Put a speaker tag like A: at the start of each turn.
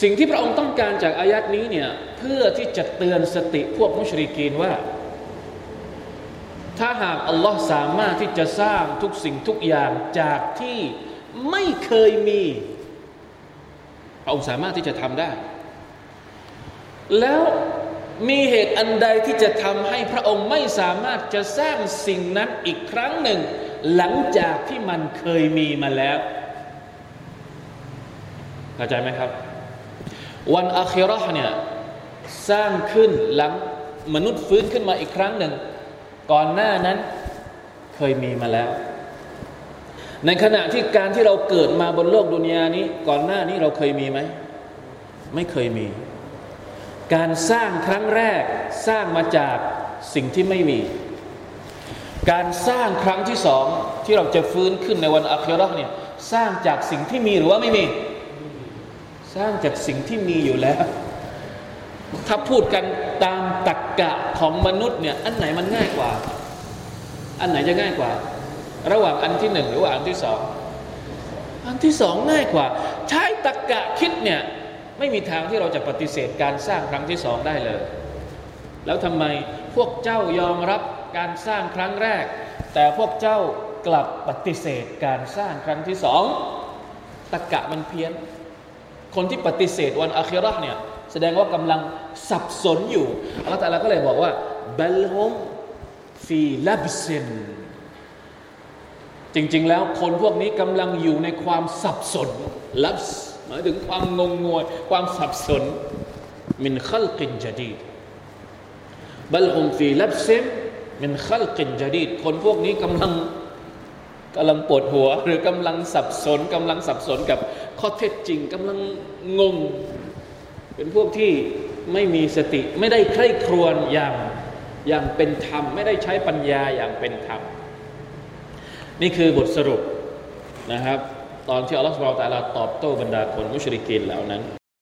A: สิ่งที่พระองค์ต้องการจากอายัดนี้เนี่ยเพื่อที่จะเตือนสติพวกมุชริกีนว่า ถ้าหากอัลลอฮ์สามารถที่จะสร้างทุกสิ่งทุกอย่างจากที่ไม่เคยมี พระองค์สามารถที่จะทำได้ แล้วมีเหตุอันใดที่จะทำให้พระองค์ไม่สามารถจะสร้างสิ่งนั้นอีกครั้งหนึ่ง หลังจากที่มันเคยมีมาแล้วเข้าใจไหมครับ วันอาคิรอห์เนี่ยสร้างขึ้นหลังมนุษย์ฟื้นขึ้นมาอีกครั้งหนึ่ง ก่อนหน้านั้นเคยมีมาแล้ว ในขณะที่การที่เราเกิดมาบนโลกดุนยานี้ ก่อนหน้านี้เราเคยมีไหม ไม่เคยมี การสร้างครั้งแรกสร้างมาจากสิ่งที่ไม่มี การสร้างครั้งที่สองที่เราจะฟื้นขึ้นในวันอัคราเนี่ยสร้างจากสิ่งที่มีหรือว่าไม่มี สร้างจากสิ่งที่มีอยู่แล้ว ถ้าพูดกันตามตรกกะของมนุษย์เนี่ยอันไหนมันง่ายกว่า อันไหนจะง่ายกว่า ระหว่างอันที่หนึ่งหรือว่าอันที่สองอันที่สองง่ายกว่า ใช้ตรกกะคิดเนี่ยไม่มีทางที่เราจะปฏิเสธการสร้างครั้งที่สองได้เลย แล้วทำไมพวกเจ้ายอมรับการสร้างครั้งแรก แต่พวกเจ้ากลับปฏิเสธการสร้างครั้งที่สองตะกะมันเพี้ยน คนที่ปฏิเสธวันอาคิราะห์เนี่ยแสดงว่ากำลังสับสนอยู่อัลลอฮฺตาลาก็เลยบอกว่าบัลฮุมฟีลับซินจริง ๆ แล้วคนพวกนี้กำลังอยู่ในความสับสนลับหมายถึงความงงงวย ความสับสนมินขัลกินจดีดบัลฮุมฟีลับซิมมินขัลกินจดีดคนพวกนี้กำลังกำลังปวดหัวหรือกำลังสับสนกำลังสับสนกับ ข้อเท็จจริงกำลังงง เป็นพวกที่ไม่มีสติ ไม่ได้ใคร่ครวญอย่างอย่างเป็นธรรม ไม่ได้ใช้ปัญญาอย่างเป็นธรรม นี่คือบทสรุปนะครับ ตอนที่อัลลอฮฺสุบไบร์ตะลาตอบโต้บรรดาคนมุชริกินเหล่านั้น